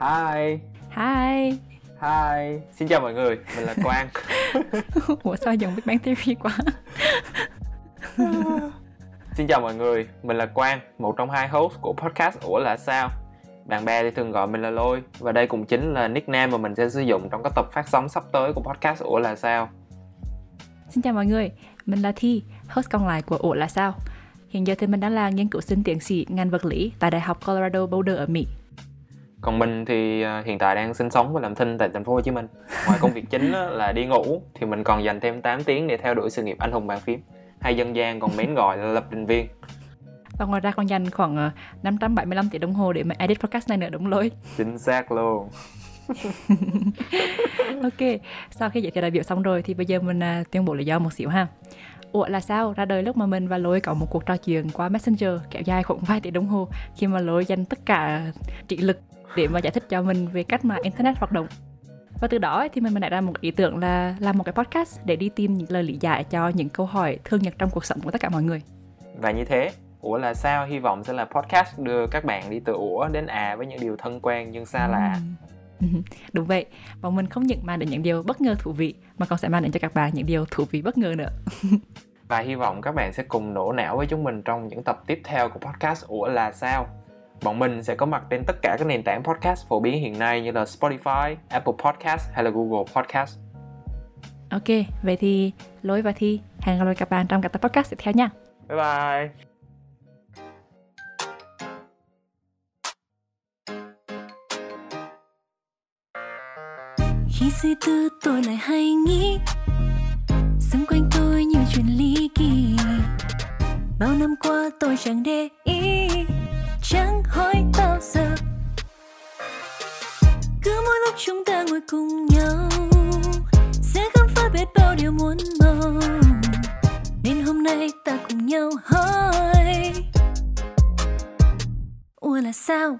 Hi. Hi. Hi. Xin chào mọi người, mình là Quang. Ủa sao giống Big Bang Theory quá? Xin chào mọi người, mình là Quang, một trong hai host của podcast Ủa là sao? Bạn bè thì thường gọi mình là Lôi Và đây cũng chính là nickname mà mình sẽ sử dụng trong các tập phát sóng sắp tới của podcast Ủa là sao. Xin chào mọi người, mình là Thi, host còn lại của Ủa là sao. Hiện giờ thì mình đang là nghiên cứu sinh tiến sĩ ngành vật lý tại Đại học Colorado Boulder ở Mỹ còn mình thì à, hiện tại đang sinh sống và làm thinh tại thành phố Hồ Chí Minh. Ngoài công việc chính là đi ngủ thì mình còn dành thêm 8 tiếng để theo đuổi sự nghiệp anh hùng bàn phím hay dân gian còn mến gọi là lập trình viên. Và ngoài ra còn dành khoảng 575 ờ, tỷ đồng hồ để mà edit podcast này nữa đúng lối. Chính xác luôn. ok, sau khi giới thiệu đại biểu xong rồi thì bây giờ mình uh, tuyên bố lý do một xíu ha. Ủa là sao? Ra đời lúc mà mình và Lôi có một cuộc trò chuyện qua Messenger kéo dài khoảng vài tỷ đồng hồ khi mà Lôi dành tất cả trị lực để mà giải thích cho mình về cách mà internet hoạt động. Và từ đó thì mình mình đã ra một ý tưởng là làm một cái podcast để đi tìm những lời lý giải cho những câu hỏi thường nhật trong cuộc sống của tất cả mọi người. Và như thế ủa là sao? Hy vọng sẽ là podcast đưa các bạn đi từ ủa đến à với những điều thân quen nhưng xa lạ. Đúng vậy. Và mình không những mang đến những điều bất ngờ thú vị mà còn sẽ mang đến cho các bạn những điều thú vị bất ngờ nữa. Và hy vọng các bạn sẽ cùng nổ não với chúng mình trong những tập tiếp theo của podcast ủa là sao Bọn mình sẽ có mặt trên tất cả các nền tảng podcast phổ biến hiện nay như là Spotify, Apple Podcast hay là Google Podcast. Ok, vậy thì Lối và Thi hẹn gặp lại các bạn trong các tập podcast tiếp theo nha. Bye bye. Khi suy tư tôi lại hay nghĩ Xung quanh tôi nhiều chuyện ly kỳ Bao năm qua tôi chẳng để ý chẳng chúng cùng nhau. Sẽ khám phá biết bao điều muốn mong. Nên hôm nay ta cùng nhau hỏi. Ủa là sao?